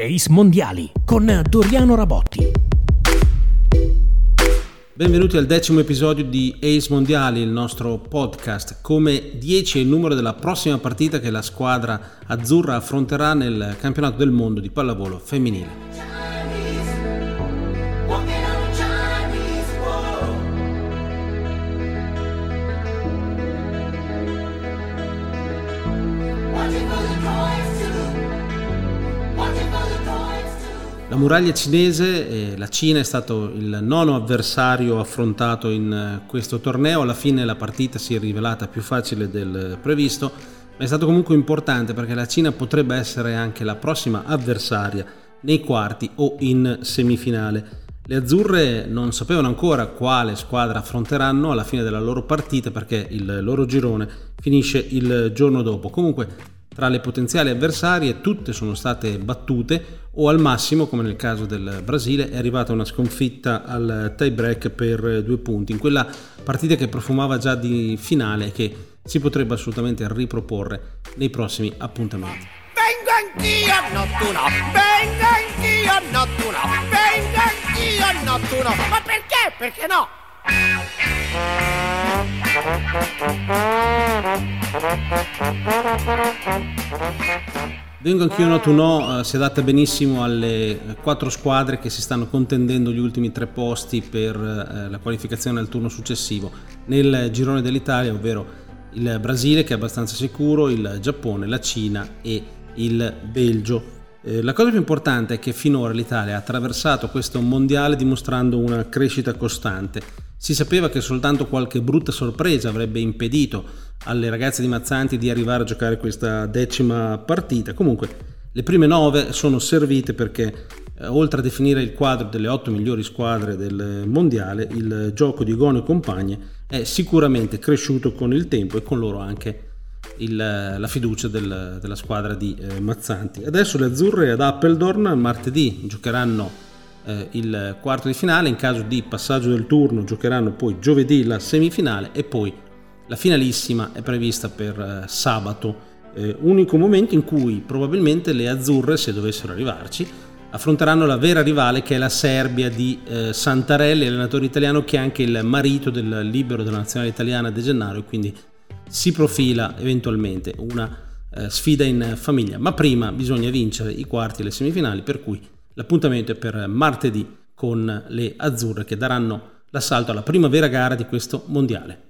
Ace Mondiali con Doriano Rabotti. Benvenuti al decimo episodio di Ace Mondiali, il nostro podcast. Come 10 è il numero della prossima partita che la squadra azzurra affronterà nel campionato del mondo di pallavolo femminile. La muraglia cinese, eh, la Cina è stato il nono avversario affrontato in eh, questo torneo, alla fine la partita si è rivelata più facile del previsto, ma è stato comunque importante perché la Cina potrebbe essere anche la prossima avversaria nei quarti o in semifinale. Le azzurre non sapevano ancora quale squadra affronteranno alla fine della loro partita perché il loro girone finisce il giorno dopo. Comunque tra le potenziali avversarie tutte sono state battute o al massimo, come nel caso del Brasile, è arrivata una sconfitta al tie break per due punti, in quella partita che profumava già di finale che si potrebbe assolutamente riproporre nei prossimi appuntamenti. Vengo anch'io a nottuno, vengo anch'io a nottuno, vengo anch'io a nottuno, ma perché? Perché no? Vengo anch'io no, eh, si adatta benissimo alle quattro squadre che si stanno contendendo gli ultimi tre posti per eh, la qualificazione al turno successivo. Nel girone dell'Italia, ovvero il Brasile che è abbastanza sicuro, il Giappone, la Cina e il Belgio. Eh, la cosa più importante è che finora l'Italia ha attraversato questo mondiale dimostrando una crescita costante si sapeva che soltanto qualche brutta sorpresa avrebbe impedito alle ragazze di Mazzanti di arrivare a giocare questa decima partita. Comunque, le prime nove sono servite perché, eh, oltre a definire il quadro delle otto migliori squadre del mondiale, il gioco di Gono e compagni è sicuramente cresciuto con il tempo e con loro anche il, la fiducia del, della squadra di eh, Mazzanti. Adesso le azzurre ad Appledorn martedì giocheranno eh, il quarto di finale, in caso di passaggio del turno giocheranno poi giovedì la semifinale e poi la finalissima è prevista per eh, sabato, eh, unico momento in cui probabilmente le azzurre, se dovessero arrivarci, affronteranno la vera rivale che è la Serbia di eh, Santarelli, allenatore italiano che è anche il marito del libero della nazionale italiana De Gennaro e quindi si profila eventualmente una eh, sfida in famiglia. Ma prima bisogna vincere i quarti e le semifinali, per cui L'appuntamento è per martedì con le azzurre che daranno l'assalto alla primavera gara di questo mondiale.